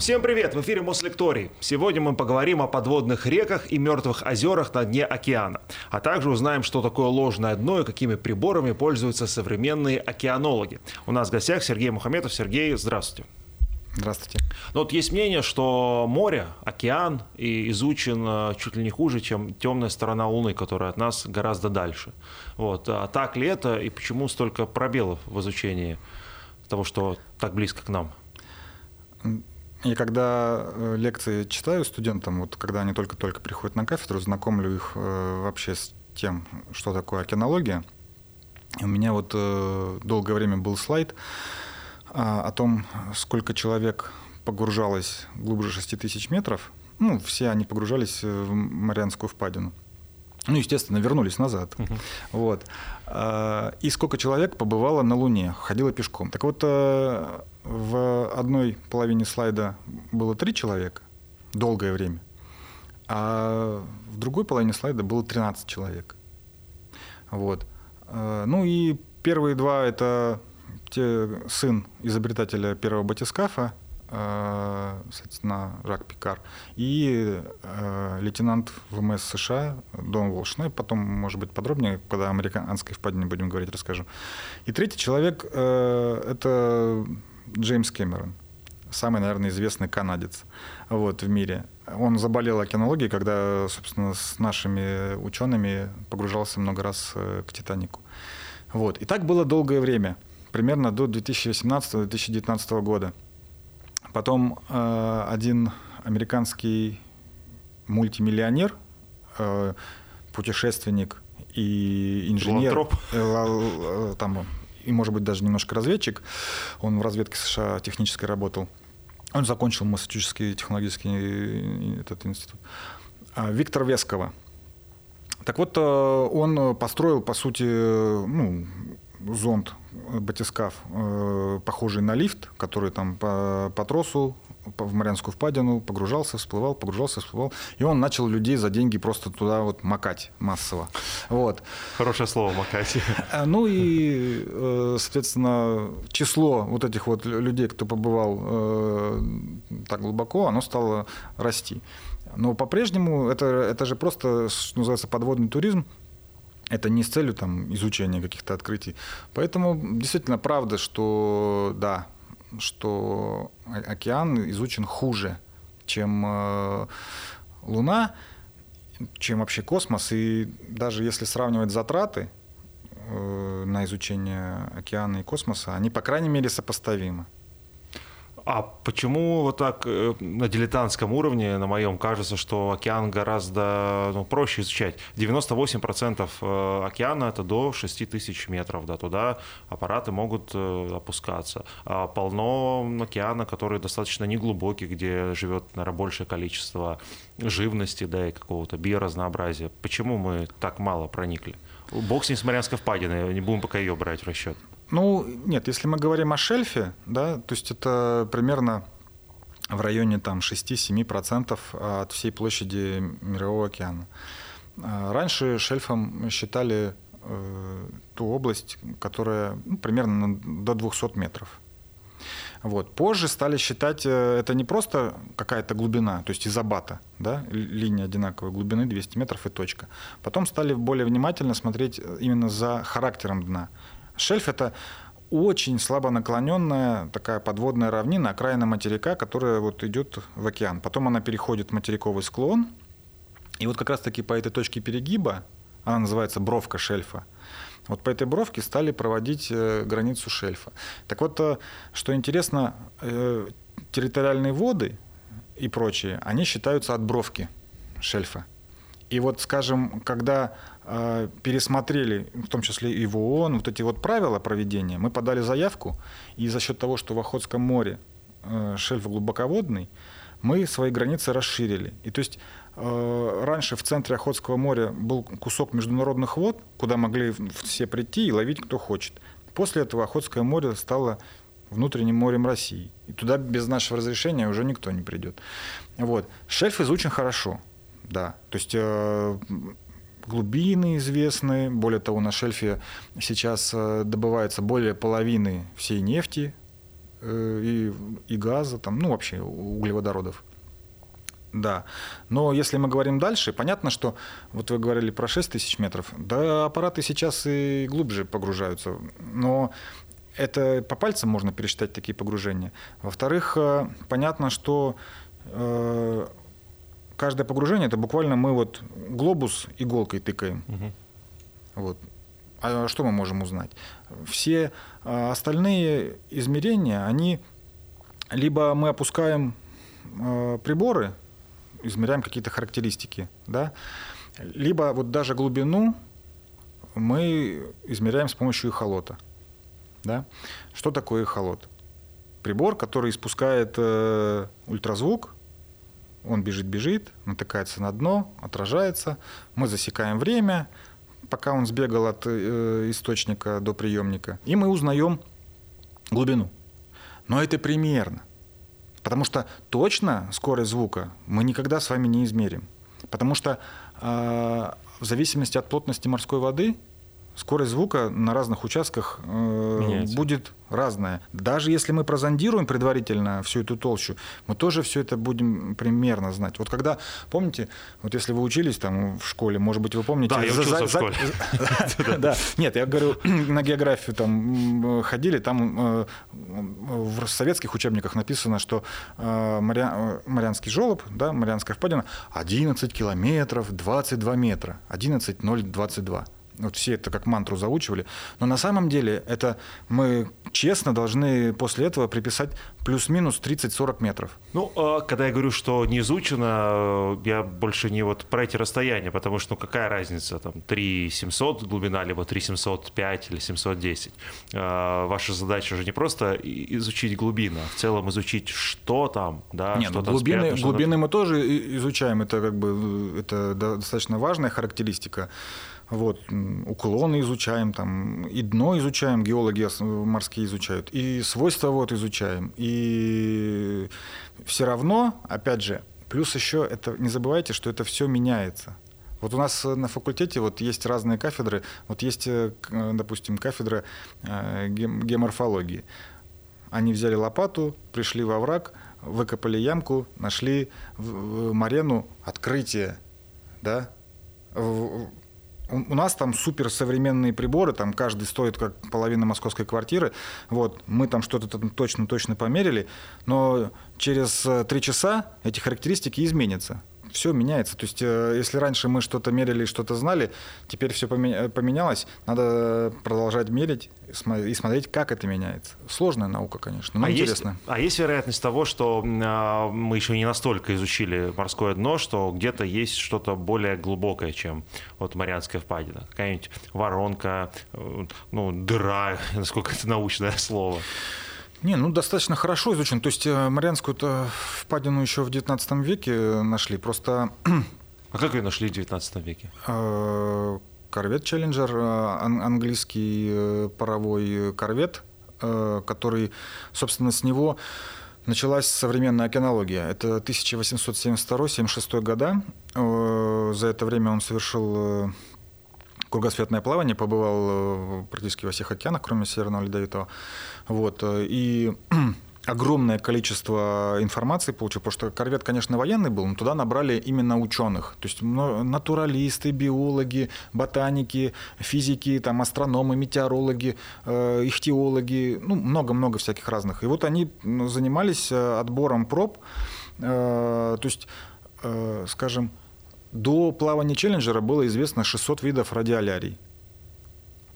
Всем привет! В эфире Мослекторий. Сегодня мы поговорим о подводных реках и мертвых озерах на дне океана, а также узнаем, что такое ложное дно и какими приборами пользуются современные океанологи. У нас в гостях Сергей Мухаметов. Сергей, здравствуйте. Здравствуйте. Ну, вот есть мнение, что море, океан и изучен э, чуть ли не хуже, чем темная сторона Луны, которая от нас гораздо дальше. Вот. А так ли это и почему столько пробелов в изучении того, что так близко к нам? И когда э, лекции читаю студентам, вот когда они только-только приходят на кафедру, знакомлю их э, вообще с тем, что такое океанология. У меня вот э, долгое время был слайд а, о том, сколько человек погружалось глубже 6 тысяч метров. Ну, все они погружались в Марианскую впадину. Ну, естественно, вернулись назад. Uh-huh. Вот. А, и сколько человек побывало на Луне, ходило пешком. Так вот, в одной половине слайда было три человека долгое время, а в другой половине слайда было 13 человек. Вот. Э, ну и первые два – это те, сын изобретателя первого батискафа, э, соответственно, Жак Пикар, и э, лейтенант ВМС США Дон. Ну и потом, может быть, подробнее, когда американской впадине будем говорить, расскажу. И третий человек это Джеймс Кэмерон, самый, наверное, известный канадец вот, в мире. Он заболел океанологией, когда, собственно, с нашими учеными погружался много раз э, к «Титанику». Вот. И так было долгое время, примерно до 2018-2019 года. Потом э, один американский мультимиллионер, э, путешественник и инженер, э, э, там и, может быть, даже немножко разведчик. Он в разведке США технической работал. Он закончил Массачусетский технологический этот институт. А, Виктор Вескова. Так вот, э, он построил, по сути, ну, зонд батискаф, э, похожий на лифт, который там по, по тросу в Марианскую впадину, погружался, всплывал, погружался, всплывал. И он начал людей за деньги просто туда вот макать массово. Вот. Хорошее слово «макать». А, ну и, э, соответственно, число вот этих вот людей, кто побывал э, так глубоко, оно стало расти. Но по-прежнему это, это же просто, что называется, подводный туризм, это не с целью там, изучения каких-то открытий. Поэтому действительно правда, что да, что океан изучен хуже, чем э, Луна, чем вообще космос. И даже если сравнивать затраты э, на изучение океана и космоса, они, по крайней мере, сопоставимы. А почему вот так э, на дилетантском уровне, на моем, кажется, что океан гораздо ну, проще изучать? 98% э, океана это до 6 тысяч метров, да, туда аппараты могут э, опускаться. А полно океана, который достаточно неглубокий, где живет, наверное, большее количество живности, да, и какого-то биоразнообразия. Почему мы так мало проникли? Бог с ним с Марианской впадиной, не будем пока ее брать в расчет. Ну, нет, если мы говорим о шельфе, да, то есть это примерно в районе там 6-7% от всей площади Мирового океана. А раньше шельфом считали э, ту область, которая ну, примерно до 200 метров. Вот. Позже стали считать, э, это не просто какая-то глубина, то есть изобата, да, линия одинаковой глубины 200 метров и точка. Потом стали более внимательно смотреть э, именно за характером дна. Шельф – это очень слабо наклоненная такая подводная равнина, окраина материка, которая вот идет в океан. Потом она переходит в материковый склон. И вот как раз-таки по этой точке перегиба, она называется бровка шельфа, вот по этой бровке стали проводить э, границу шельфа. Так вот, э, что интересно, э, территориальные воды и прочие, они считаются от бровки шельфа. И вот, скажем, когда э, пересмотрели, в том числе и в ООН, вот эти вот правила проведения, мы подали заявку, и за счет того, что в Охотском море э, шельф глубоководный, мы свои границы расширили. И то есть э, раньше в центре Охотского моря был кусок международных вод, куда могли все прийти и ловить кто хочет. После этого Охотское море стало внутренним морем России. И туда без нашего разрешения уже никто не придет. Вот. Шельф изучен хорошо да. То есть э, глубины известны. Более того, на шельфе сейчас э, добывается более половины всей нефти э, и, и газа, там, ну вообще углеводородов. Да. Но если мы говорим дальше, понятно, что вот вы говорили про 6 тысяч метров, да, аппараты сейчас и глубже погружаются. Но это по пальцам можно пересчитать такие погружения. Во-вторых, э, понятно, что э, каждое погружение это буквально мы вот глобус иголкой тыкаем. Угу. Вот. А что мы можем узнать? Все э, остальные измерения, они либо мы опускаем приборы, измеряем какие-то характеристики, да, либо вот даже глубину мы измеряем с помощью эхолота. Да? Что такое эхолот? Прибор, который испускает э, ультразвук, он бежит-бежит, натыкается на дно, отражается, мы засекаем время, пока он сбегал от э, источника до приемника, и мы узнаем глубину. Но это примерно. Потому что точно скорость звука мы никогда с вами не измерим. Потому что э, в зависимости от плотности морской воды скорость звука на разных участках э, будет разная. Даже если мы прозондируем предварительно всю эту толщу, мы тоже все это будем примерно знать. Вот когда, помните, вот если вы учились там в школе, может быть, вы помните... Да, я учился в школе. Да, нет, я говорю, на географию там ходили, там э, в советских учебниках написано, что э, Марианский желоб, да, Марианская впадина, 11 километров, 22 метра, 11 0 22. Вот все это как мантру заучивали. Но на самом деле это мы честно должны после этого приписать плюс-минус 30-40 метров. Ну, а когда я говорю, что не изучено, я больше не вот про эти расстояния, потому что ну, какая разница, там 3 700 глубина, либо 3 705 или 710. А, ваша задача же не просто изучить глубину, а в целом изучить, что там, да, Нет, что ну, глубины, спрятано, глубины мы тоже изучаем, это как бы это достаточно важная характеристика. Вот, уклоны изучаем, там, и дно изучаем, геологи морские изучают, и свойства вот изучаем. И все равно, опять же, плюс еще это, не забывайте, что это все меняется. Вот у нас на факультете вот есть разные кафедры. Вот есть, э, допустим, кафедра э, геоморфологии. Они взяли лопату, пришли во враг, выкопали ямку, нашли в марену открытие, да, у нас там суперсовременные приборы, там каждый стоит как половина московской квартиры. Вот, мы там что-то точно-точно померили, но через э, три часа эти характеристики изменятся все меняется. То есть, э, если раньше мы что-то мерили, что-то знали, теперь все поменялось, надо продолжать мерить и смотреть, как это меняется. Сложная наука, конечно, но а интересно. Есть, а есть вероятность того, что а, мы еще не настолько изучили морское дно, что где-то есть что-то более глубокое, чем вот Марианская впадина? Какая-нибудь воронка, э, ну, дыра, насколько это научное слово. Не, ну достаточно хорошо изучен. То есть э, Марианскую впадину еще в 19 веке нашли. Просто... А как ее нашли в 19 веке? Э, корвет Челленджер, э, английский паровой корвет, который, собственно, с него началась современная океанология. Это 1872-76 года. За это время он совершил кругосветное плавание, побывал практически во всех океанах, кроме Северного Ледовитого. Вот. Э, и огромное количество информации получил, потому что корвет, конечно, военный был, но туда набрали именно ученых, то есть натуралисты, биологи, ботаники, физики, там, астрономы, метеорологи, э, ихтиологи, ну, много-много всяких разных. И вот они занимались э, отбором проб, э, то есть, э, скажем, до плавания Челленджера было известно 600 видов радиолярий.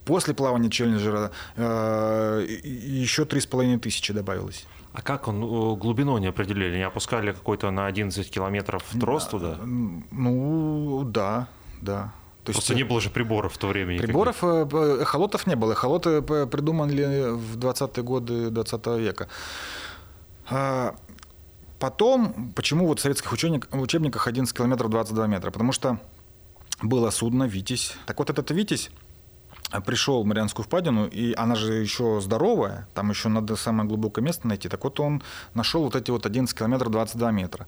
После плавания Челленджера э, еще три с половиной тысячи добавилось. А как он э, глубину не определили? Не опускали какой-то на 11 километров трос туда? Ну, да, да. То Просто есть, не было же приборов в то время. Приборов, никаких. Э, эхолотов не было. Эхолоты придумали в 20-е годы 20 века. Потом, почему вот в советских учебниках 11 километров 22 метра? Потому что было судно «Витязь». Так вот этот «Витязь» пришел в Марианскую впадину, и она же еще здоровая, там еще надо самое глубокое место найти. Так вот он нашел вот эти вот 11 километров 22 метра.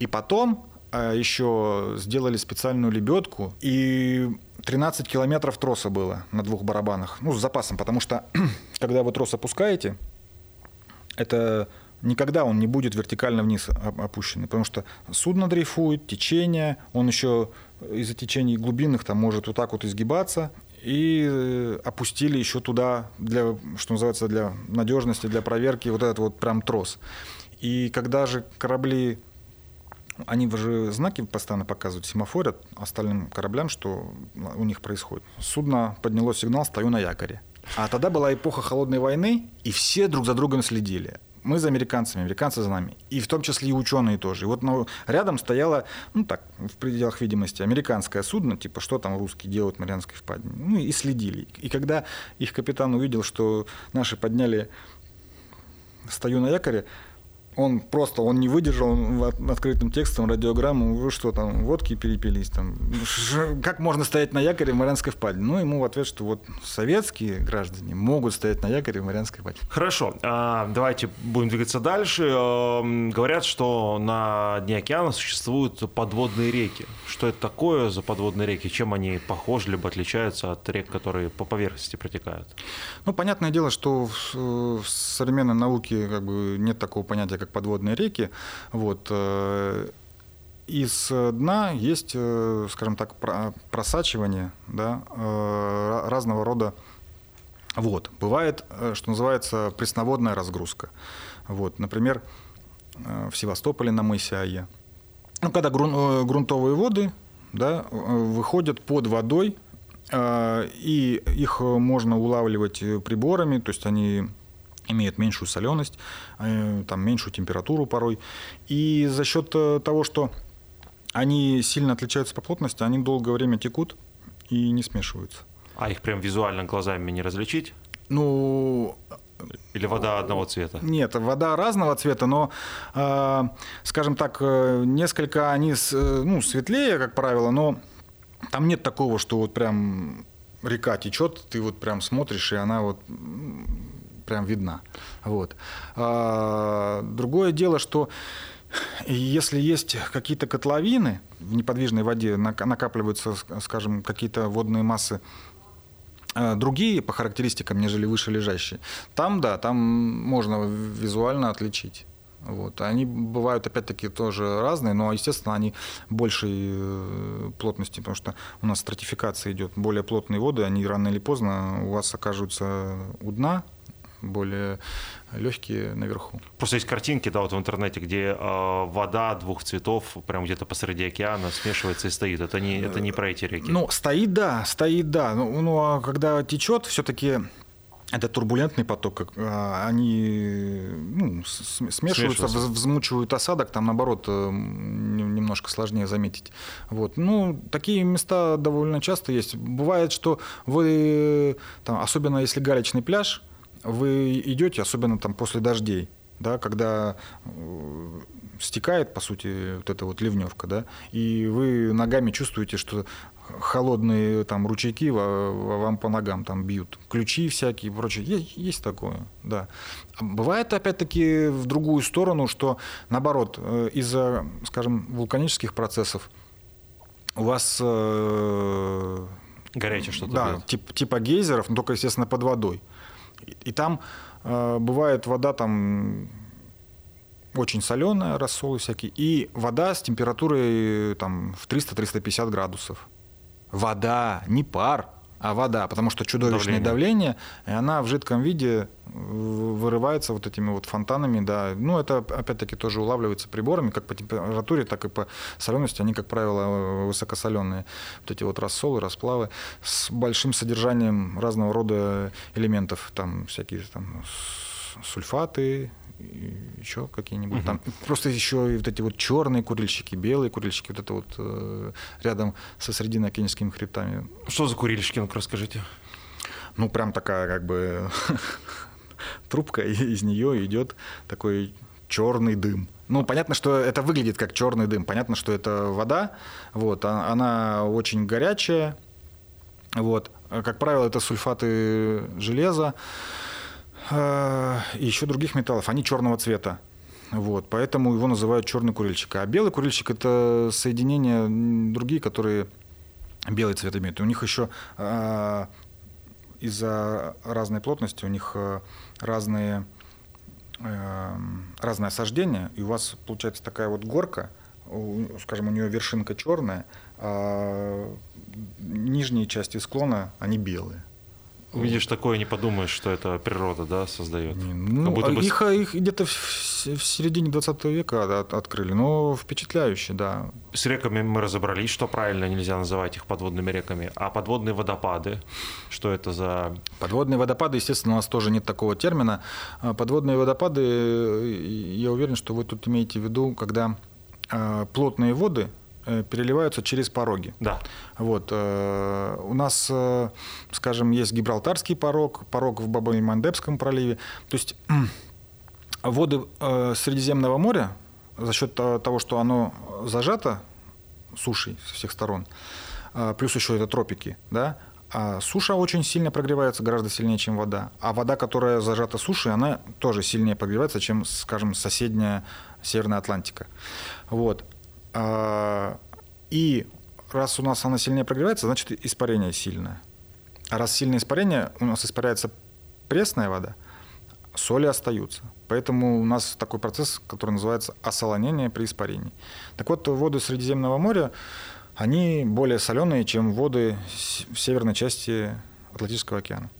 И потом э, еще сделали специальную лебедку, и 13 километров троса было на двух барабанах, ну, с запасом, потому что когда вы трос опускаете, это никогда он не будет вертикально вниз опущенный, потому что судно дрейфует, течение, он еще из-за течений глубинных там может вот так вот изгибаться, и э, опустили еще туда, для, что называется, для надежности, для проверки вот этот вот прям трос. И когда же корабли, они же знаки постоянно показывают, семафорят остальным кораблям, что у них происходит. Судно подняло сигнал «стою на якоре». А тогда была эпоха холодной войны, и все друг за другом следили мы за американцами, американцы за нами. И в том числе и ученые тоже. И вот ну, рядом стояло, ну так, в пределах видимости, американское судно, типа, что там русские делают в Марианской впадине. Ну и следили. И когда их капитан увидел, что наши подняли стою на якоре, он просто, он не выдержал он открытым текстом радиограмму, вы что там, водки перепились там, как можно стоять на якоре в Марианской впадине? Ну, ему в ответ, что вот советские граждане могут стоять на якоре в Марианской впадине. Хорошо, а, давайте будем двигаться дальше. Эм, говорят, что на дне океана существуют подводные реки. Что это такое за подводные реки? Чем они похожи либо отличаются от рек, которые по поверхности протекают? Ну, понятное дело, что в современной науке как бы нет такого понятия, как подводные реки. Вот. Э, из дна есть, э, скажем так, просачивание да, э, разного рода вод. Бывает, что называется, пресноводная разгрузка. Вот, например, в Севастополе на мысе Ае. Ну, когда грунтовые воды да, выходят под водой, и их можно улавливать приборами, то есть они имеют меньшую соленость, э, там, меньшую температуру порой. И за счет э, того, что они сильно отличаются по плотности, они долгое время текут и не смешиваются. А их прям визуально глазами не различить? Ну, или вода одного цвета? Нет, вода разного цвета, но, э, скажем так, несколько они ну, светлее, как правило, но там нет такого, что вот прям река течет, ты вот прям смотришь, и она вот прям видна. Вот. А, другое дело, что если есть какие-то котловины в неподвижной воде, накапливаются, скажем, какие-то водные массы а, другие по характеристикам, нежели выше лежащие, там, да, там можно визуально отличить. Вот. Они бывают, опять-таки, тоже разные, но, естественно, они большей э, плотности, потому что у нас стратификация идет. Более плотные воды, они рано или поздно у вас окажутся у дна, более легкие наверху. Просто есть картинки, да, вот в интернете, где э, вода двух цветов прям где-то посреди океана смешивается и стоит. Это не, это не про эти реки. Ну, стоит, да, стоит, да. Ну, ну а когда течет, все-таки это турбулентный поток, а, они ну, смешиваются, взмучивают осадок, там наоборот э, немножко сложнее заметить. Вот. Ну, такие места довольно часто есть. Бывает, что вы, там, особенно если галечный пляж, вы идете, особенно там после дождей, да, когда э, стекает, по сути, вот эта вот ливневка, да, и вы ногами чувствуете, что холодные там ручейки вам по ногам там бьют, ключи всякие и прочее. Есть, есть такое, да. А бывает, опять-таки, в другую сторону, что, наоборот, э, из-за, скажем, вулканических процессов у вас... Э, Горячее что-то Да, тип, типа гейзеров, но только, естественно, под водой. И там э, бывает вода там очень соленая, рассолы всякие, и вода с температурой там, в 300-350 градусов. Вода, не пар, а вода, потому что чудовищное давление, давление и она в жидком виде вырывается вот этими вот фонтанами, да. Ну, это, опять-таки, тоже улавливается приборами, как по температуре, так и по солености. Они, как правило, высокосоленые. Вот эти вот рассолы, расплавы с большим содержанием разного рода элементов. Там всякие там сульфаты, еще какие-нибудь угу. там. Просто еще и вот эти вот черные курильщики, белые курильщики, вот это вот э, рядом со срединно-океанскими хребтами. Что за курильщики, ну-ка расскажите. Ну, прям такая как бы трубка, и из нее идет такой черный дым. Ну, понятно, что это выглядит как черный дым. Понятно, что это вода. Вот, а, она очень горячая. Вот. Как правило, это сульфаты железа и еще других металлов. Они черного цвета. Вот, поэтому его называют черный курильщик. А белый курильщик это соединения другие, которые белый цвет имеют. И у них еще э, из-за разной плотности у них э, разные разное осаждение, и у вас получается такая вот горка, скажем, у нее вершинка черная, а нижние части склона, они белые. Увидишь такое, не подумаешь, что это природа да, создает. Не, ну, бы... их, их где-то в, в середине 20 века от, открыли, но впечатляюще, да. С реками мы разобрались, что правильно нельзя называть их подводными реками. А подводные водопады, что это за... Подводные водопады, естественно, у нас тоже нет такого термина. А подводные водопады, я уверен, что вы тут имеете в виду, когда а, плотные воды Э, переливаются через пороги. Да. Вот. Э, у нас, э, скажем, есть Гибралтарский порог, порог в Бабой-Мандебском проливе. То есть воды Средиземного моря за счет того, что оно зажато сушей со всех сторон, плюс еще это тропики, да, а суша очень сильно прогревается, гораздо сильнее, чем вода. А вода, которая зажата сушей, она тоже сильнее прогревается, чем, скажем, соседняя Северная Атлантика. Вот. А, и раз у нас она сильнее прогревается, значит испарение сильное. А раз сильное испарение, у нас испаряется пресная вода, соли остаются. Поэтому у нас такой процесс, который называется осолонение при испарении. Так вот, воды Средиземного моря, они более соленые, чем воды в северной части Атлантического океана.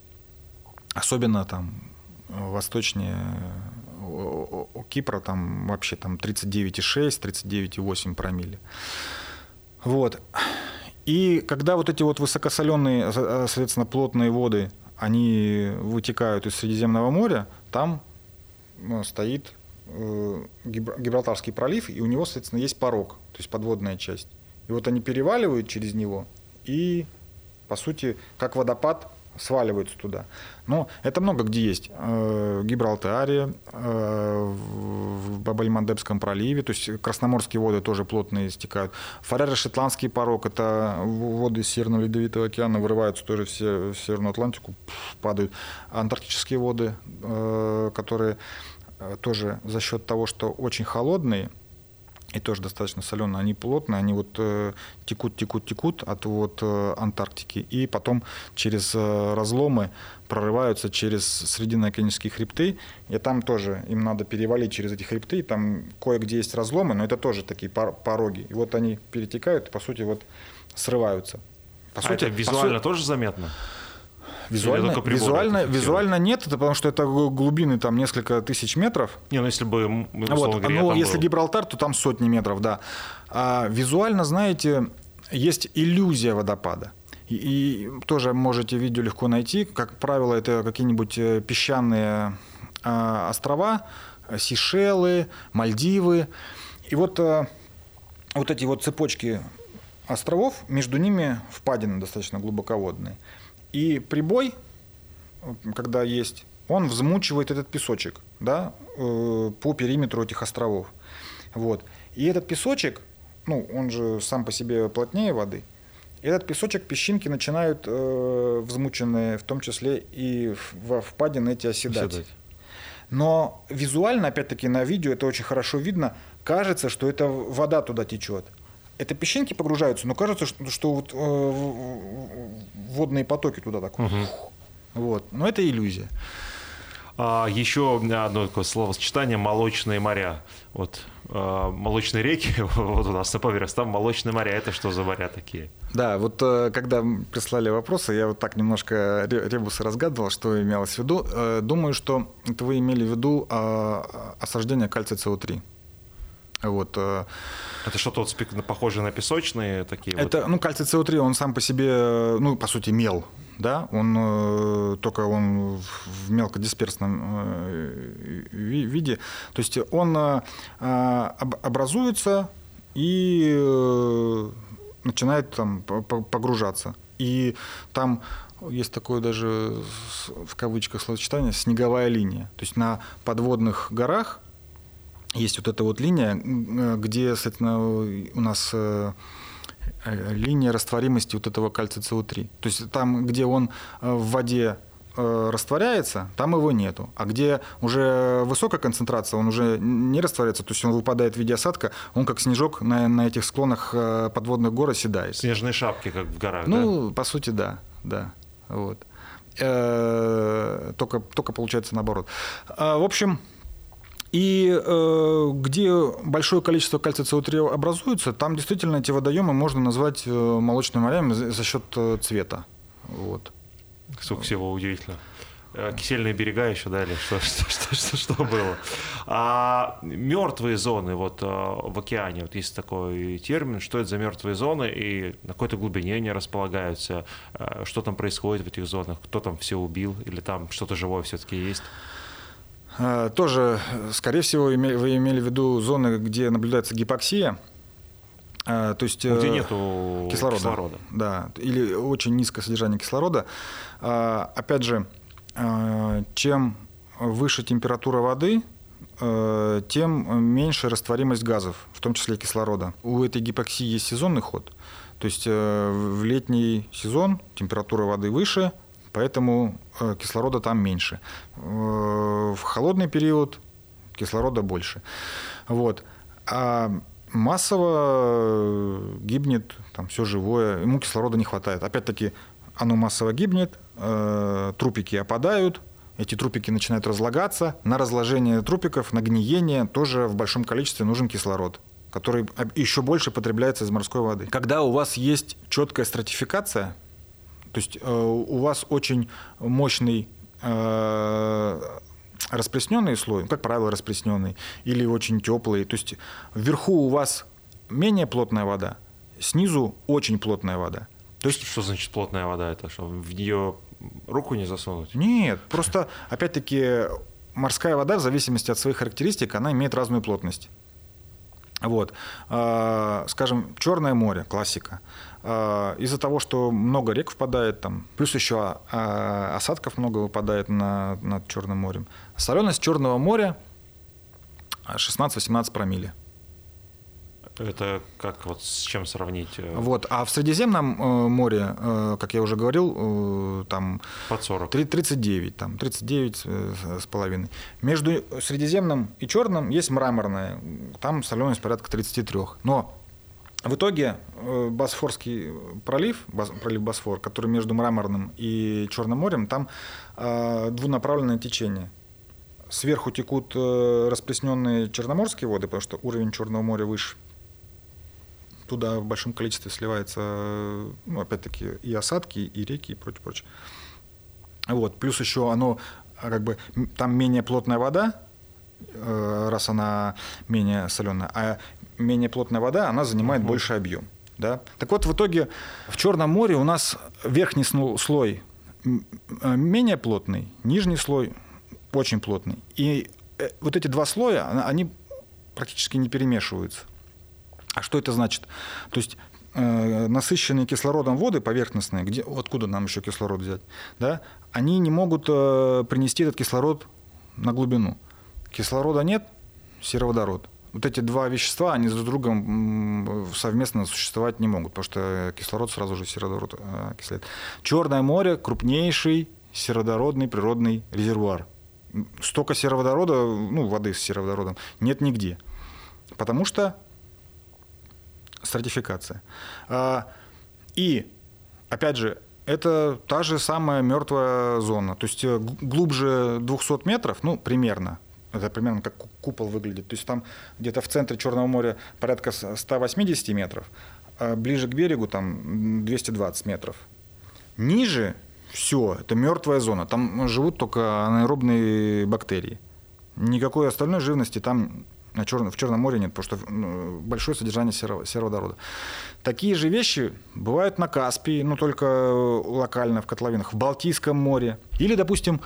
Особенно там восточнее у Кипра там вообще там 39,6, 39,8 промилле. Вот. И когда вот эти вот высокосоленые, соответственно, плотные воды, они вытекают из Средиземного моря, там ну, стоит э, Гибралтарский пролив, и у него, соответственно, есть порог, то есть подводная часть. И вот они переваливают через него, и, по сути, как водопад сваливаются туда. Но это много где есть. Э, Гибралтаре, э, в Бабельмандебском проливе, то есть красноморские воды тоже плотно истекают. Фареро-Шотландский порог, это воды Северного Ледовитого океана вырываются тоже в Северную Атлантику, падают. Антарктические воды, э, которые тоже за счет того, что очень холодные, и тоже достаточно соленые, они плотные, они вот э, текут, текут, текут от вот э, Антарктики, и потом через э, разломы прорываются через срединно-океанические хребты, и там тоже им надо перевалить через эти хребты, там кое-где есть разломы, но это тоже такие пороги, и вот они перетекают и, по сути, вот срываются. По а сути, это визуально по тоже заметно? Визуально, визуально, визуально нет, это потому что это глубины там несколько тысяч метров. Не, ну если бы, вот, говоря, ну, если был. Гибралтар, то там сотни метров, да. А визуально, знаете, есть иллюзия водопада. И, и тоже можете видео легко найти. Как правило, это какие-нибудь э, песчаные э, острова, Сейшелы, Мальдивы. И вот, э, вот эти вот цепочки островов, между ними впадины достаточно глубоководные. И прибой, когда есть, он взмучивает этот песочек да, э, по периметру этих островов. Вот. И этот песочек, ну, он же сам по себе плотнее воды, этот песочек, песчинки начинают э, взмученные, в том числе и во впадины эти оседать. оседать. Но визуально, опять-таки, на видео это очень хорошо видно, кажется, что это вода туда течет это песчинки погружаются, но кажется, что, что вот, э, водные потоки туда так. Угу. Вот. Но это иллюзия. А, еще одно такое словосочетание молочные моря. Вот э, молочные реки, вот у нас на поверхности, там молочные моря. Это что за моря такие? Да, вот э, когда прислали вопросы, я вот так немножко ребусы разгадывал, что имелось в виду. Э, думаю, что это вы имели в виду а, осаждение кальция СО3. Вот. Э, это что-то вот похоже на песочные такие? Это, вот? ну, кальций СО3, он сам по себе, ну, по сути, мел, да, он э, только он в мелкодисперсном э, виде, то есть он образуется и начинает там погружаться. И там есть такое даже в кавычках словосочетание снеговая линия. То есть на подводных горах есть вот эта вот линия, где, соответственно, у нас э, э, линия растворимости вот этого кальция СО3. То есть там, где он э, в воде растворяется, там его нету. А где уже высокая концентрация, он уже не растворяется, то есть он выпадает в виде осадка, он как снежок на, на этих склонах подводных гор оседает. Снежные шапки, как в горах, Ну, да? по сути, да. да. Вот. Только, только получается наоборот. В общем, И э, где большое количество кальция СО3 образуется, там действительно эти водоемы можно назвать э, молочными морями за, счет э, цвета. Вот. Сколько всего удивительно. Э, кисельные берега еще дали, что, что, что, что, что было. А мертвые зоны вот в океане, вот есть такой термин, что это за мертвые зоны и на какой-то глубине они располагаются, что там происходит в этих зонах, кто там все убил или там что-то живое все-таки есть? Тоже, скорее всего, вы имели в виду зоны, где наблюдается гипоксия, то есть где нету кислорода, кислорода. Да, или очень низкое содержание кислорода. Опять же, Э, чем выше температура воды, э, тем меньше растворимость газов, в том числе кислорода. У этой гипоксии есть сезонный ход. То есть э, в летний сезон температура воды выше, поэтому кислорода там меньше. В холодный период кислорода больше. Вот. А массово гибнет там все живое, ему кислорода не хватает. Опять-таки, оно массово гибнет, э, трупики опадают, эти трупики начинают разлагаться. На разложение трупиков, на гниение тоже в большом количестве нужен кислород который еще больше потребляется из морской воды. Когда у вас есть четкая стратификация, то есть э, у вас очень мощный э, расплесненный слой, как правило, расплесненный, или очень теплый. То есть вверху у вас менее плотная вода, снизу очень плотная вода. То есть что значит плотная вода? Это что в нее руку не засунуть? Нет, просто опять-таки морская вода в зависимости от своих характеристик она имеет разную плотность. Вот, а, скажем, Черное море, классика. А, из-за того, что много рек впадает там, плюс еще а, осадков много выпадает на, над Черным морем. Соленость Черного моря 16-18 промилле. Это как вот с чем сравнить? Э? Вот, а в Средиземном э, море, э, как я уже говорил, там под 40. 39, там 39 с половиной. Между Средиземным и Черным есть мраморное, там соленость порядка 33. Но в итоге Босфорский пролив, пролив Босфор, который между Мраморным и Черным морем, там двунаправленное течение. Сверху текут расплесненные черноморские воды, потому что уровень Черного моря выше туда в большом количестве сливается, ну, опять-таки, и осадки, и реки, и прочее, прочее. Вот. Плюс еще оно, как бы, там менее плотная вода, э, раз она менее соленая, а менее плотная вода, она занимает угу. больше объем. Да? Так вот, в итоге в Черном море у нас верхний слой э, менее плотный, нижний слой очень плотный. И э, вот эти два слоя, они практически не перемешиваются. А что это значит? То есть э, насыщенные кислородом воды поверхностные, где, откуда нам еще кислород взять, да, они не могут э, принести этот кислород на глубину. Кислорода нет, сероводород. Вот эти два вещества, они друг с другом совместно существовать не могут, потому что кислород сразу же сероводород э, окисляет. Черное море – крупнейший сероводородный природный резервуар. Столько сероводорода, ну, воды с сероводородом, нет нигде. Потому что стратификация. А, и, опять же, это та же самая мертвая зона. То есть э, глубже 200 метров, ну, примерно, это примерно как купол выглядит. То есть там где-то в центре Черного моря порядка 180 метров, а ближе к берегу там 220 метров. Ниже все, это мертвая зона. Там живут только анаэробные бактерии. Никакой остальной живности там на Черном, в Черном море нет, потому что ну, большое содержание серо, сероводорода. Такие же вещи бывают на Каспии, но только локально в котловинах, в Балтийском море. Или, допустим,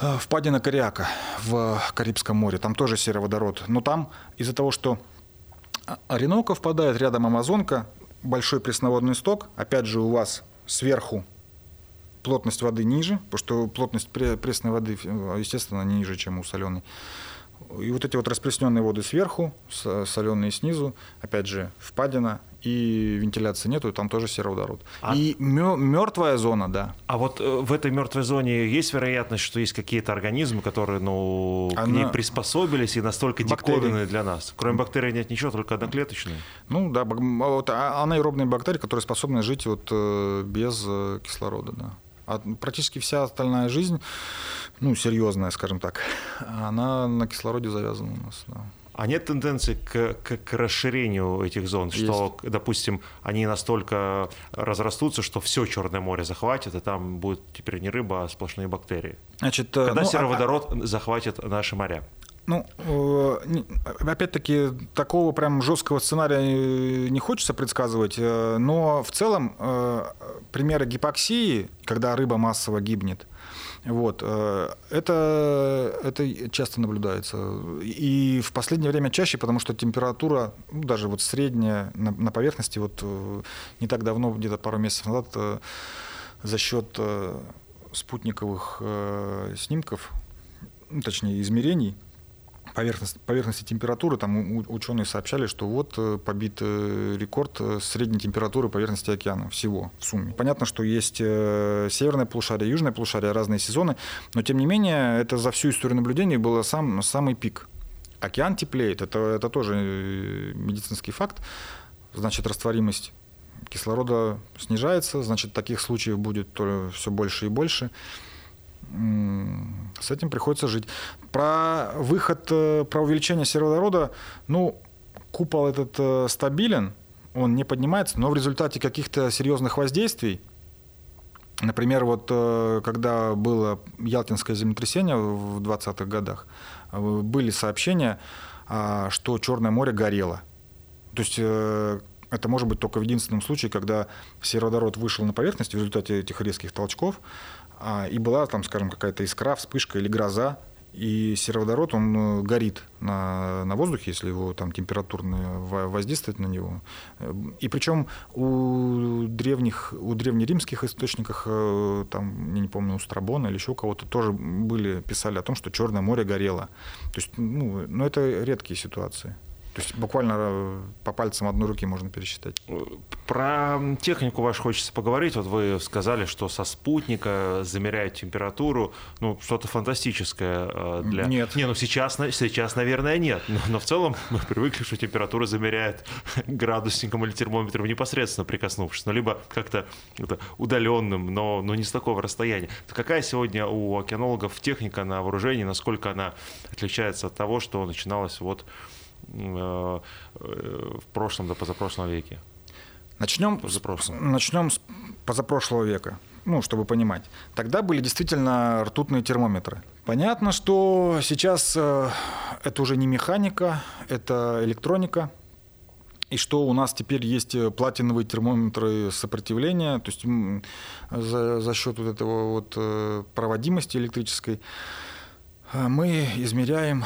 э, впадина Кориака в Карибском море, там тоже сероводород. Но там из-за того, что Оренока впадает, рядом Амазонка, большой пресноводный сток, опять же у вас сверху плотность воды ниже, потому что плотность пресной воды, э, естественно, ниже, чем у соленой. И вот эти вот расплесненные воды сверху, соленые снизу, опять же, впадина, и вентиляции нету, и там тоже сероводород. А... И мертвая зона, да. А вот э, в этой мертвой зоне есть вероятность, что есть какие-то организмы, которые ну, Она... к ней приспособились и настолько диковинные для нас? Кроме бактерий нет ничего, только одноклеточные? Ну да, вот а, анаэробные бактерии, которые способны жить вот э, без э, кислорода, да. А практически вся остальная жизнь, ну, серьезная, скажем так, она на кислороде завязана у нас. Да. А нет тенденции к, к, к расширению этих зон, Есть. что, допустим, они настолько разрастутся, что все Черное море захватит, и там будет теперь не рыба, а сплошные бактерии. Значит, э, Когда ну, сероводород а... захватит наши моря? Ну, э, опять-таки, такого прям жесткого сценария не хочется предсказывать, э, но в целом примеры гипоксии, когда рыба массово гибнет, вот. Э, это, это часто наблюдается. И в последнее время чаще, потому что температура, ну, даже вот средняя на, на поверхности, вот э, не так давно, где-то пару месяцев назад, э, за счет спутниковых снимков, ну, точнее измерений, поверхности, поверхности температуры, там ученые сообщали, что вот э, побит э, рекорд э, средней температуры поверхности океана всего в сумме. Понятно, что есть северное полушарие, южное полушарие, разные сезоны, но тем не менее это за всю историю наблюдений было сам, самый пик. Океан теплеет, это, это тоже медицинский факт, значит растворимость кислорода снижается, значит таких случаев будет все больше и больше с этим приходится жить. Про выход, э, про увеличение сероводорода, ну, купол этот э, стабилен, он не поднимается, но в результате каких-то серьезных воздействий, например, вот э, когда было Ялтинское землетрясение в 20-х годах, были сообщения, а, что Черное море горело. То есть это может быть только в единственном случае, когда сероводород вышел на поверхность в результате этих резких толчков, и была там, скажем, какая-то искра, вспышка или гроза, и сероводород, он э, горит на, на воздухе, если его там температурно воздействовать на него. И причем у древних, у древнеримских источниках, э, там, я не помню, у Страбона или еще у кого-то тоже были, писали о том, что Черное море горело. То есть, ну, но это редкие ситуации. То есть буквально э, по пальцам одной руки можно пересчитать. Про технику вашу хочется поговорить. Вот вы сказали, что со спутника замеряют температуру. Ну, что-то фантастическое э, для... Нет. Не, ну сейчас, сейчас наверное, нет. Но, но в целом мы привыкли, что температуру замеряет градусником или термометром непосредственно прикоснувшись. Ну, либо как-то удаленным, но, но не с такого расстояния. Какая сегодня у океанологов техника на вооружении? Насколько она отличается от того, что начиналось вот Э, в прошлом да позапрошлом веке? Начнем, начнем с позапрошлого века, ну, чтобы понимать. Тогда были действительно ртутные термометры. Понятно, что сейчас э, это уже не механика, это электроника, и что у нас теперь есть платиновые термометры сопротивления, то есть за, за счет вот этого вот э, проводимости электрической мы измеряем,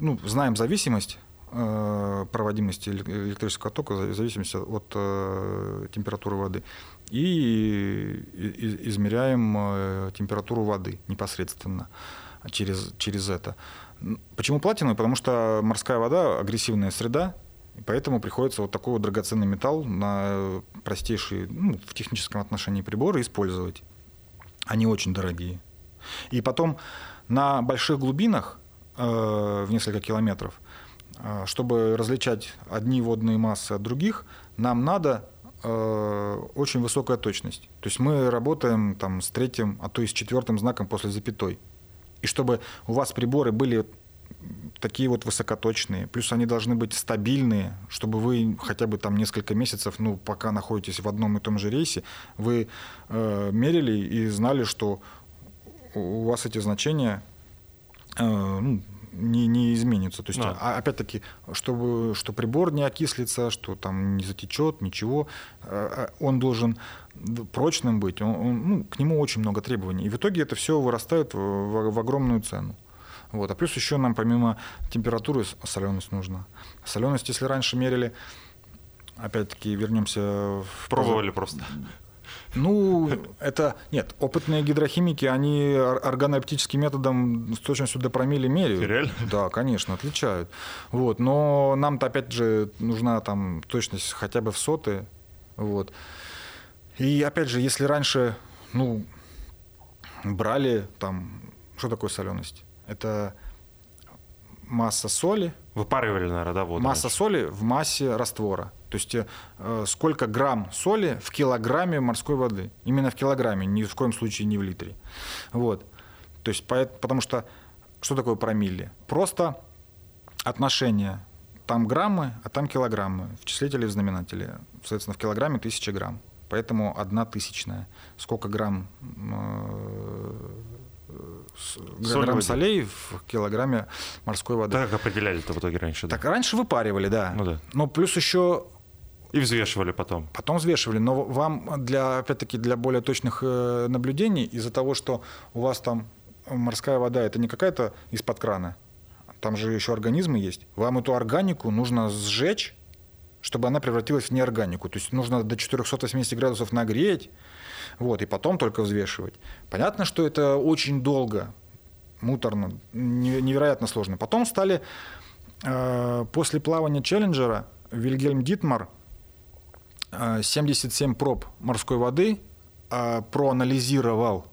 ну, знаем зависимость Э, проводимости электрического тока в зависимости от э, температуры воды. И измеряем э, температуру воды непосредственно через, через это. Почему платиновый? Потому что морская вода агрессивная среда, поэтому приходится вот такой вот драгоценный металл на простейшие, ну, в техническом отношении приборы использовать. Они очень дорогие. И потом на больших глубинах, э, в несколько километров, чтобы различать одни водные массы от других, нам надо э, очень высокая точность. То есть мы работаем там, с третьим, а то и с четвертым знаком после запятой. И чтобы у вас приборы были такие вот высокоточные, плюс они должны быть стабильные, чтобы вы хотя бы там несколько месяцев, ну, пока находитесь в одном и том же рейсе, вы э, мерили и знали, что у вас эти значения э, ну, не, не изменится. То есть, да. а, опять-таки, чтобы, что прибор не окислится, что там не затечет, ничего, а, а, он должен прочным быть, он, он, ну, к нему очень много требований. И в итоге это все вырастает в, в, в огромную цену. Вот. А плюс еще нам помимо температуры соленость нужна. Соленость, если раньше мерили, опять-таки вернемся в... Пробовали просто. Ну, это... Нет, опытные гидрохимики, они органооптическим методом с точностью до промилле меряют. Реально? Да, конечно, отличают. Вот. Но нам-то, опять же, нужна там точность хотя бы в соты. Вот. И, опять же, если раньше, ну, брали там... Что такое соленость? Это масса соли. Выпаривали, наверное, да, воду? Масса соли в массе раствора. То есть э, сколько грамм соли в килограмме морской воды. Именно в килограмме, ни в коем случае не в литре. Вот. То есть, потому что что такое промилле? Просто отношение там граммы, а там килограммы в числителе и в знаменателе. Соответственно, в килограмме тысяча грамм. Поэтому одна тысячная. Сколько грамм, э, Соль грамм солей в килограмме морской воды. Так определяли это в итоге раньше? Так раньше выпаривали, да. Ну да. Но плюс еще и взвешивали потом. Потом взвешивали. Но вам, для, опять-таки, для более точных э, наблюдений, из-за того, что у вас там морская вода, это не какая-то из-под крана, там же еще организмы есть. Вам эту органику нужно сжечь, чтобы она превратилась в неорганику. То есть нужно до 480 градусов нагреть, вот, и потом только взвешивать. Понятно, что это очень долго, муторно, невероятно сложно. Потом стали, э, после плавания Челленджера, Вильгельм Дитмар 77 э, проб морской воды э, проанализировал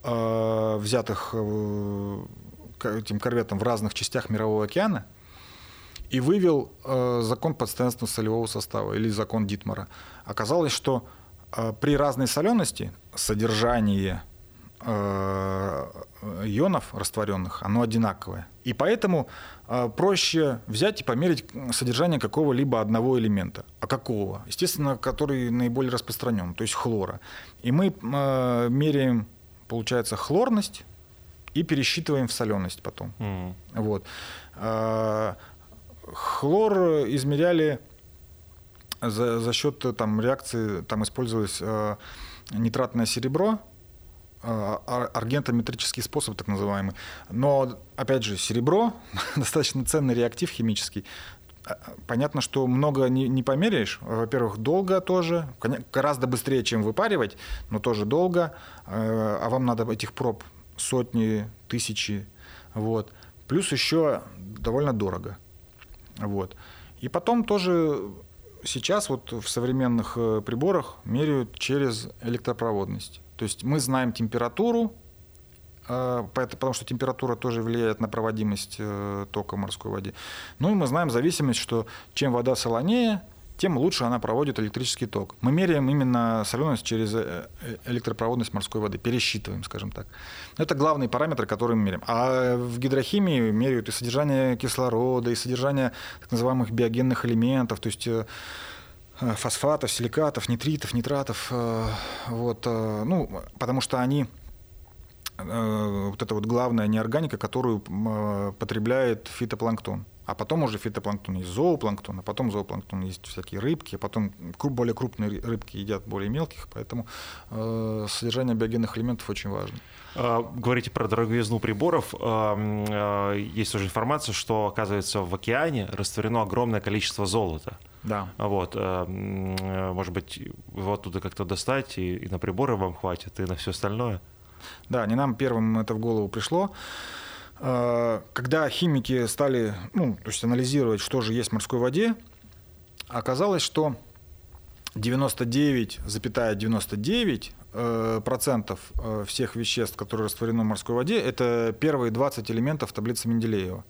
взятых этим корветом в разных частях Мирового океана и вывел закон постоянства солевого состава или закон Дитмара. Оказалось, что при разной солености содержание Э, ионов растворенных, оно одинаковое. И поэтому э, проще взять и померить содержание какого-либо одного элемента. А какого? Естественно, который наиболее распространен, то есть хлора. И мы э, меряем, получается, хлорность и пересчитываем в соленость потом. Mm. Вот. Хлор измеряли за, за счет там, реакции, там использовалось нитратное серебро, а, аргентометрический способ, так называемый. Но, опять же, серебро достаточно ценный реактив химический. А, понятно, что много не, не померяешь. Во-первых, долго тоже, гораздо быстрее, чем выпаривать, но тоже долго. Э, а вам надо этих проб сотни, тысячи. Вот. Плюс еще довольно дорого. Вот. И потом тоже сейчас вот в современных э, приборах меряют через электропроводность. То есть мы знаем температуру, э, потому что температура тоже влияет на проводимость э, тока в морской воде. Ну и мы знаем зависимость, что чем вода солонее, тем лучше она проводит электрический ток. Мы меряем именно соленость через э, электропроводность морской воды, пересчитываем, скажем так. Это главный параметр, который мы меряем. А в гидрохимии меряют и содержание кислорода, и содержание так называемых биогенных элементов, то есть фосфатов, силикатов, нитритов, нитратов. Э, вот, э, ну, потому что они вот это вот главная неорганика, которую потребляет фитопланктон. А потом уже фитопланктон есть зоопланктон, а потом зоопланктон есть всякие рыбки, а потом более крупные рыбки едят более мелких, поэтому э, содержание биогенных элементов очень важно. Говорите про дороговизну приборов. Есть уже информация, что, оказывается, в океане растворено огромное количество золота. Да. Вот, э, может быть, его оттуда как-то достать, и, и на приборы вам хватит, и на все остальное? Да, не нам первым это в голову пришло. Э, когда химики стали ну, то есть анализировать, что же есть в морской воде, оказалось, что 99,99 ,99 э, процентов всех веществ, которые растворены в морской воде, это первые 20 элементов таблицы Менделеева.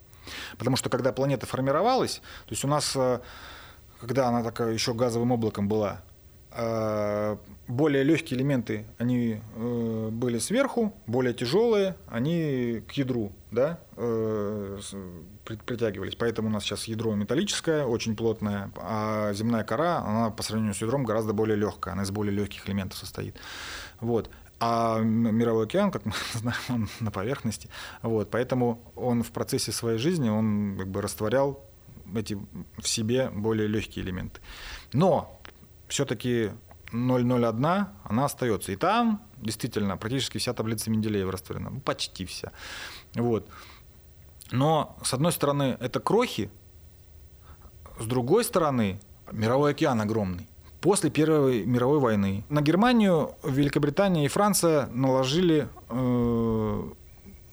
Потому что когда планета формировалась, то есть у нас когда она такая еще газовым облаком была, а, более легкие элементы, они э, были сверху, более тяжелые, они к ядру да, э, притягивались. Поэтому у нас сейчас ядро металлическое, очень плотное, а земная кора, она по сравнению с ядром гораздо более легкая, она из более легких элементов состоит. Вот. А мировой океан, как мы знаем, он на поверхности. Вот. Поэтому он в процессе своей жизни он как бы растворял эти в себе более легкие элементы. Но все-таки 0,01, она остается. И там действительно практически вся таблица Менделеева растворена. Ну, почти вся. Вот. Но, с одной стороны, это крохи, с другой стороны, мировой океан огромный. После Первой мировой войны на Германию, Великобритания и Франция наложили э,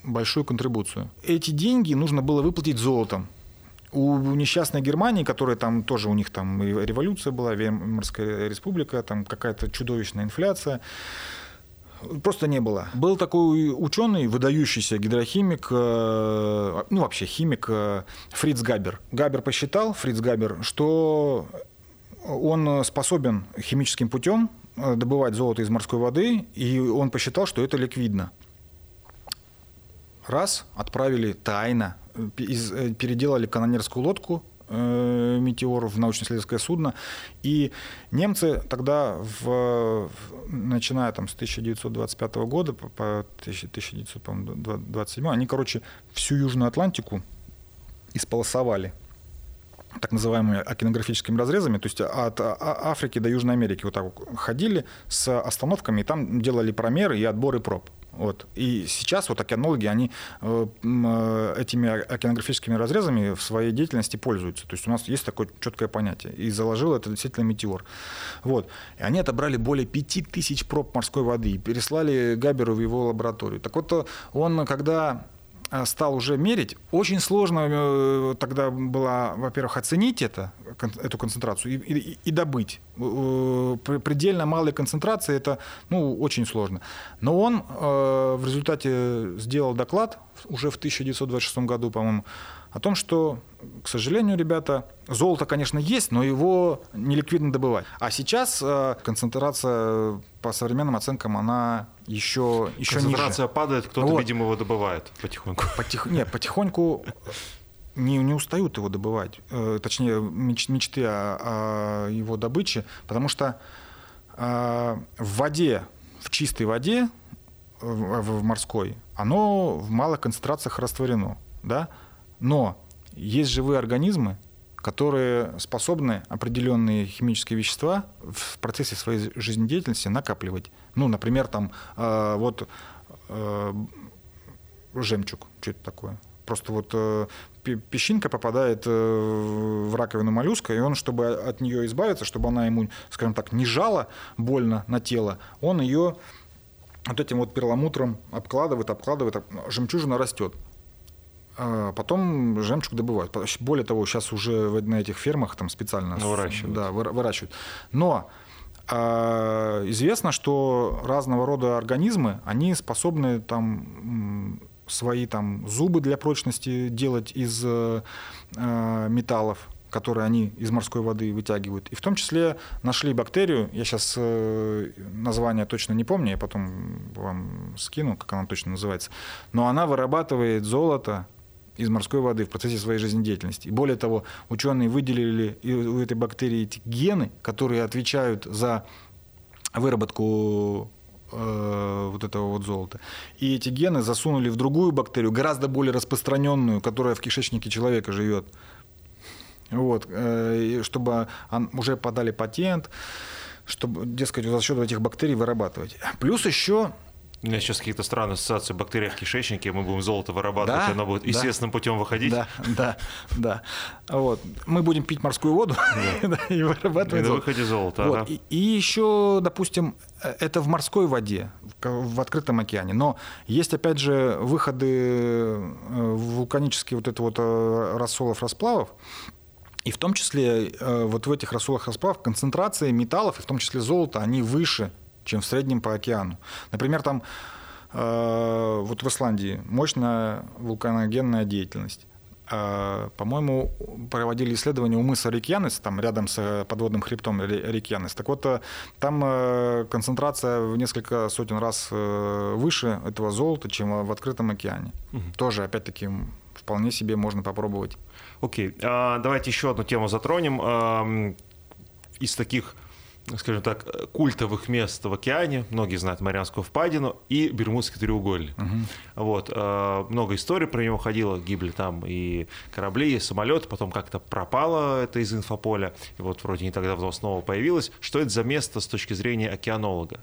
большую контрибуцию. Эти деньги нужно было выплатить золотом у несчастной Германии, которая там тоже у них там революция была, Веймарская республика, там какая-то чудовищная инфляция, просто не было. Был такой ученый, выдающийся гидрохимик, э, ну вообще химик э, Фриц Габер. Габер посчитал, Фриц Габер, что он способен химическим путем добывать золото из морской воды, и он посчитал, что это ликвидно. Раз, отправили тайно, переделали канонерскую лодку Э, метеор в научно-исследовательское судно. И немцы тогда, в, начиная там, с 1925 года по 1927, они, короче, всю Южную Атлантику исполосовали так называемыми океанографическими разрезами, то есть от а, а, Африки до Южной Америки вот так ходили с остановками, и там делали промеры и отборы проб. Вот. И сейчас вот океанологи, они э, э, этими океанографическими разрезами в своей деятельности пользуются. То есть у нас есть такое четкое понятие. И заложил это действительно метеор. Вот. И они отобрали более 5000 проб морской воды и переслали Габеру в его лабораторию. Так вот, он, когда Э, стал уже мерить, очень сложно э, тогда было, во-первых, оценить это, эту концентрацию и, и, и добыть. Э, предельно малой концентрации это ну, очень сложно. Но он в результате сделал доклад уже в 1926 году, по-моему, о том, что, к сожалению, ребята, золото, конечно, есть, но его неликвидно добывать. А сейчас э, концентрация по современным оценкам, она еще, еще Концентрация ниже. падает, кто-то, вот. видимо, его добывает потихоньку. Потих... Нет, потихоньку не, не устают его добывать, э, точнее, меч, мечты о, о его добыче, потому что э, в воде, в чистой воде, в, в морской, оно в малых концентрациях растворено, да, но есть живые организмы, которые способны определенные химические вещества в процессе своей жизнедеятельности накапливать. Ну, например, там э, вот э, жемчуг, что это такое? Просто вот э, песчинка попадает э, в раковину моллюска, и он, чтобы от нее избавиться, чтобы она ему, скажем так, не жала больно на тело, он ее вот этим вот перламутром обкладывает, обкладывает, жемчужина растет. А потом жемчуг добывают. Более того, сейчас уже на этих фермах там специально выращивают. Да, выращивают. Но а, известно, что разного рода организмы, они способны там свои там зубы для прочности делать из э, металлов, которые они из морской воды вытягивают. И в том числе нашли бактерию, я сейчас э, название точно не помню, я потом вам скину, как она точно называется, но она вырабатывает золото из морской воды в процессе своей жизнедеятельности. И более того, ученые выделили у этой бактерии эти гены, которые отвечают за выработку э, вот этого вот золота. И эти гены засунули в другую бактерию, гораздо более распространенную, которая в кишечнике человека живет. Вот, э, чтобы уже подали патент, чтобы, дескать, за счет этих бактерий вырабатывать. Плюс еще у меня сейчас какие-то странные ассоциации бактерий в кишечнике, мы будем золото вырабатывать, да, оно будет естественным да, путем выходить. Да, да, да. Вот. Мы будем пить морскую воду да. и вырабатывать и золото. выходе золото. Вот. Ага. И, и еще, допустим, это в морской воде, в открытом океане. Но есть, опять же, выходы э, вулканические вот это вот э, рассолов, расплавов, и в том числе э, вот в этих рассолах расплавов концентрация металлов, и в том числе золота, они выше чем в среднем по океану. Например, там э, вот в Исландии мощная вулканогенная деятельность. Э, по-моему, проводили исследования у мыса Рикьянес, там рядом с подводным хребтом Рикьянес. Так вот, э, там э, концентрация в несколько сотен раз э, выше этого золота, чем в открытом океане. Угу. Тоже, опять-таки, вполне себе можно попробовать. Окей, okay. а, давайте еще одну тему затронем. А, из таких скажем так, культовых мест в океане. Многие знают Марианскую впадину и Бермудский треугольник. Угу. Вот, э, много историй про него ходило, гибли там и корабли, и самолеты, потом как-то пропало это из инфополя, и вот вроде не так давно снова появилось. Что это за место с точки зрения океанолога?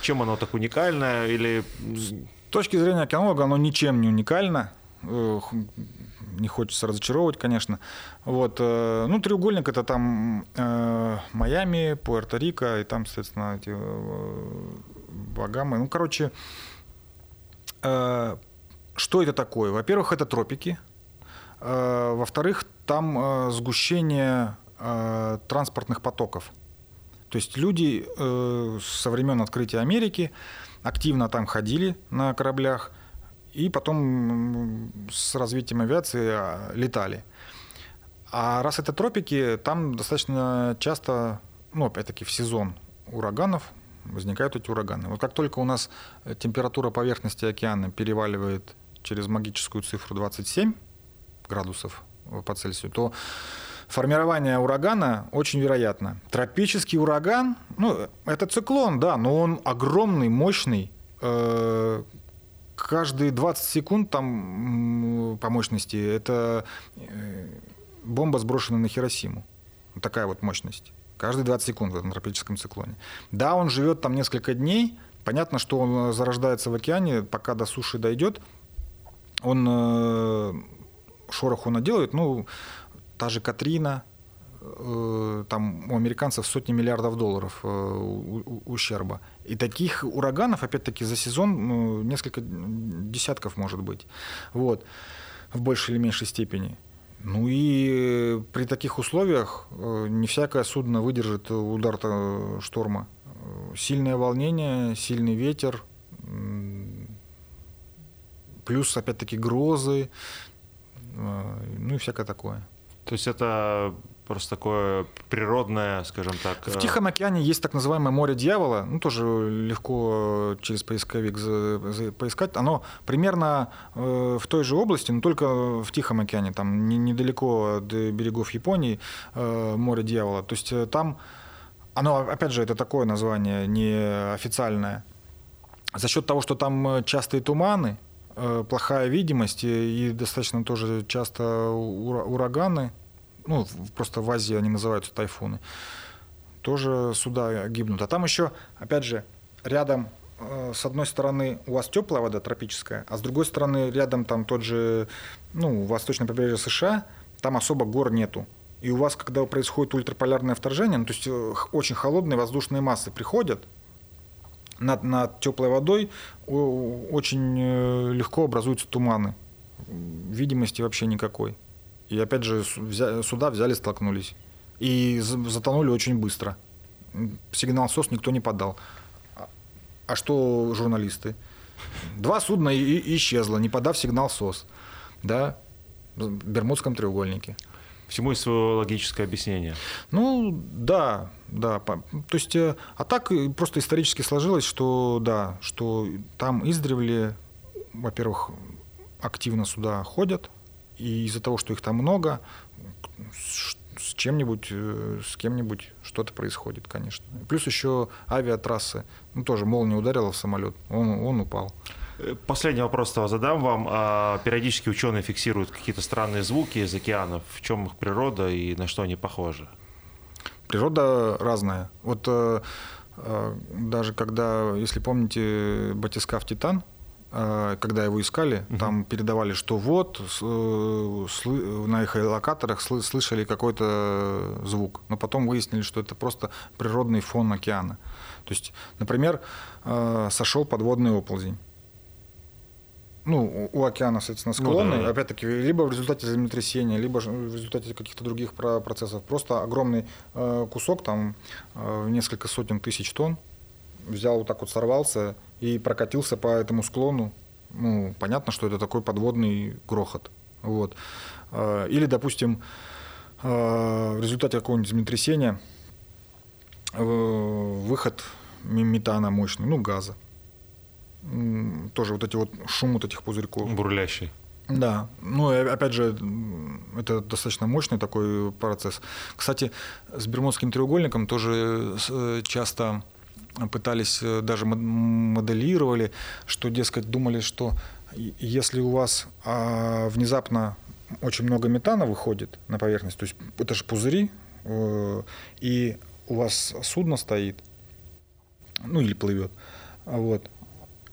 Чем оно так уникальное или... С точки зрения океанолога оно ничем не уникально не хочется разочаровывать, конечно. Вот. Э, ну, треугольник это там э, Майами, Пуэрто-Рико, и там, соответственно, эти э, Багамы. Ну, короче, что это такое? Во-первых, это тропики. Во-вторых, там сгущение транспортных потоков. То есть люди со времен открытия Америки активно там ходили на кораблях – и потом с развитием авиации а, летали. А раз это тропики, там достаточно часто, ну, опять-таки, в сезон ураганов возникают эти ураганы. Вот как только у нас температура поверхности океана переваливает через магическую цифру 27 градусов по Цельсию, то формирование урагана очень вероятно. Тропический ураган, ну, это циклон, да, но он огромный, мощный, э, каждые 20 секунд там по мощности это э, бомба сброшена на Хиросиму. Такая вот мощность. Каждые 20 секунд в этом тропическом циклоне. Да, он живет там несколько дней. Понятно, что он зарождается в океане, пока до суши дойдет. Он э, шороху наделает. Ну, та же Катрина, э, там у американцев сотни миллиардов долларов э, ущерба. И таких ураганов, опять-таки, за сезон ну, несколько десятков может быть. Вот. В большей или меньшей степени. Ну и при таких условиях э, не всякое судно выдержит удар шторма. Сильное волнение, сильный ветер, плюс опять-таки грозы, ну и всякое такое. То есть это просто такое природное, скажем так. В Тихом океане есть так называемое море дьявола, ну тоже легко через поисковик поискать. Оно примерно э, в той же области, но только в Тихом океане, там недалеко от берегов Японии э, море дьявола. То есть э, там, оно, опять же, это такое название неофициальное. За счет того, что там частые туманы, плохая видимость и достаточно тоже часто ураганы, ну, просто в Азии они называются тайфуны, тоже суда гибнут. А там еще, опять же, рядом э, с одной стороны у вас теплая вода тропическая, а с другой стороны рядом там тот же, ну, восточное побережье США, там особо гор нету. И у вас, когда происходит ультраполярное вторжение, ну, то есть э, очень холодные воздушные массы приходят, над, над теплой водой очень э, легко образуются туманы. Видимости вообще никакой. И опять же сюда взяли, столкнулись. И затонули очень быстро. Сигнал СОС никто не подал. А, а что журналисты? Два судна и исчезло, не подав сигнал СОС. Да? В Бермудском треугольнике. Всему есть свое логическое объяснение. Ну, да, да. То есть, э, а так просто исторически сложилось, что да, что там издревле, во-первых, активно сюда ходят, и из-за того, что их там много, с чем-нибудь, э, с кем-нибудь что-то происходит, конечно. Плюс еще авиатрассы. Ну, тоже молния ударила в самолет, он, он упал. Э, последний вопрос того задам вам. А периодически ученые фиксируют какие-то странные звуки из океанов. В чем их природа и на что они похожи? Природа разная. Вот э, даже когда, если помните, батискаф «Титан», когда его искали, угу. там передавали, что вот э, на их локаторах слышали какой-то звук, но потом выяснили, что это просто природный фон океана. То есть, например, э, сошел подводный оползень. Ну, у океана, соответственно, склоны, ну, да, да. опять-таки, либо в результате землетрясения, либо в результате каких-то других процессов. Просто огромный э, кусок, там, в несколько сотен тысяч тонн, взял вот так вот сорвался и прокатился по этому склону. Ну, понятно, что это такой подводный грохот. Вот. А, или, допустим, а, в результате какого-нибудь землетрясения э, выход метана мощный, ну, газа. Тоже вот эти вот шум вот этих пузырьков. Бурлящий. Да, ну и опять же, это достаточно мощный такой процесс. Кстати, с Бермудским треугольником тоже э, часто пытались, э, даже моделировали, что, дескать, думали, что если у вас а, внезапно очень много метана выходит на поверхность, то есть это же пузыри, э, и у вас судно стоит, ну или плывет, вот,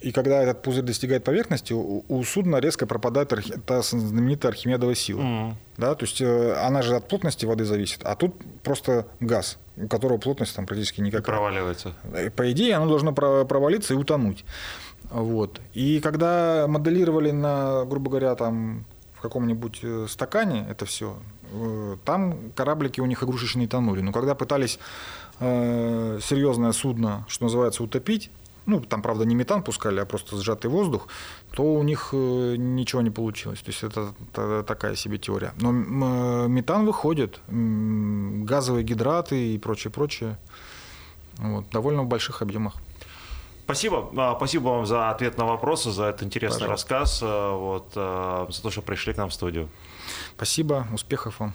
и когда этот пузырь достигает поверхности, у, у судна резко пропадает архи... та знаменитая Архимедова сила. Mm. Да, то есть э, она же от плотности воды зависит, а тут просто газ, у которого плотность там практически никакая. И проваливается. По идее, оно должно провалиться и утонуть. Вот. И когда моделировали на, грубо говоря, там в каком-нибудь э, стакане это все, э, там кораблики у них игрушечные тонули. Но когда пытались э, серьезное судно, что называется, утопить, ну, там, правда, не метан пускали, а просто сжатый воздух, то у них э, ничего не получилось. То есть это, это такая себе теория. Но э, метан выходит, газовые гидраты и прочее, прочее, вот, довольно в больших объемах. Спасибо. А, спасибо вам за ответ на вопросы, за этот интересный Пожалуйста. рассказ, вот, за то, что пришли к нам в студию. Спасибо, успехов вам.